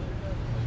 何?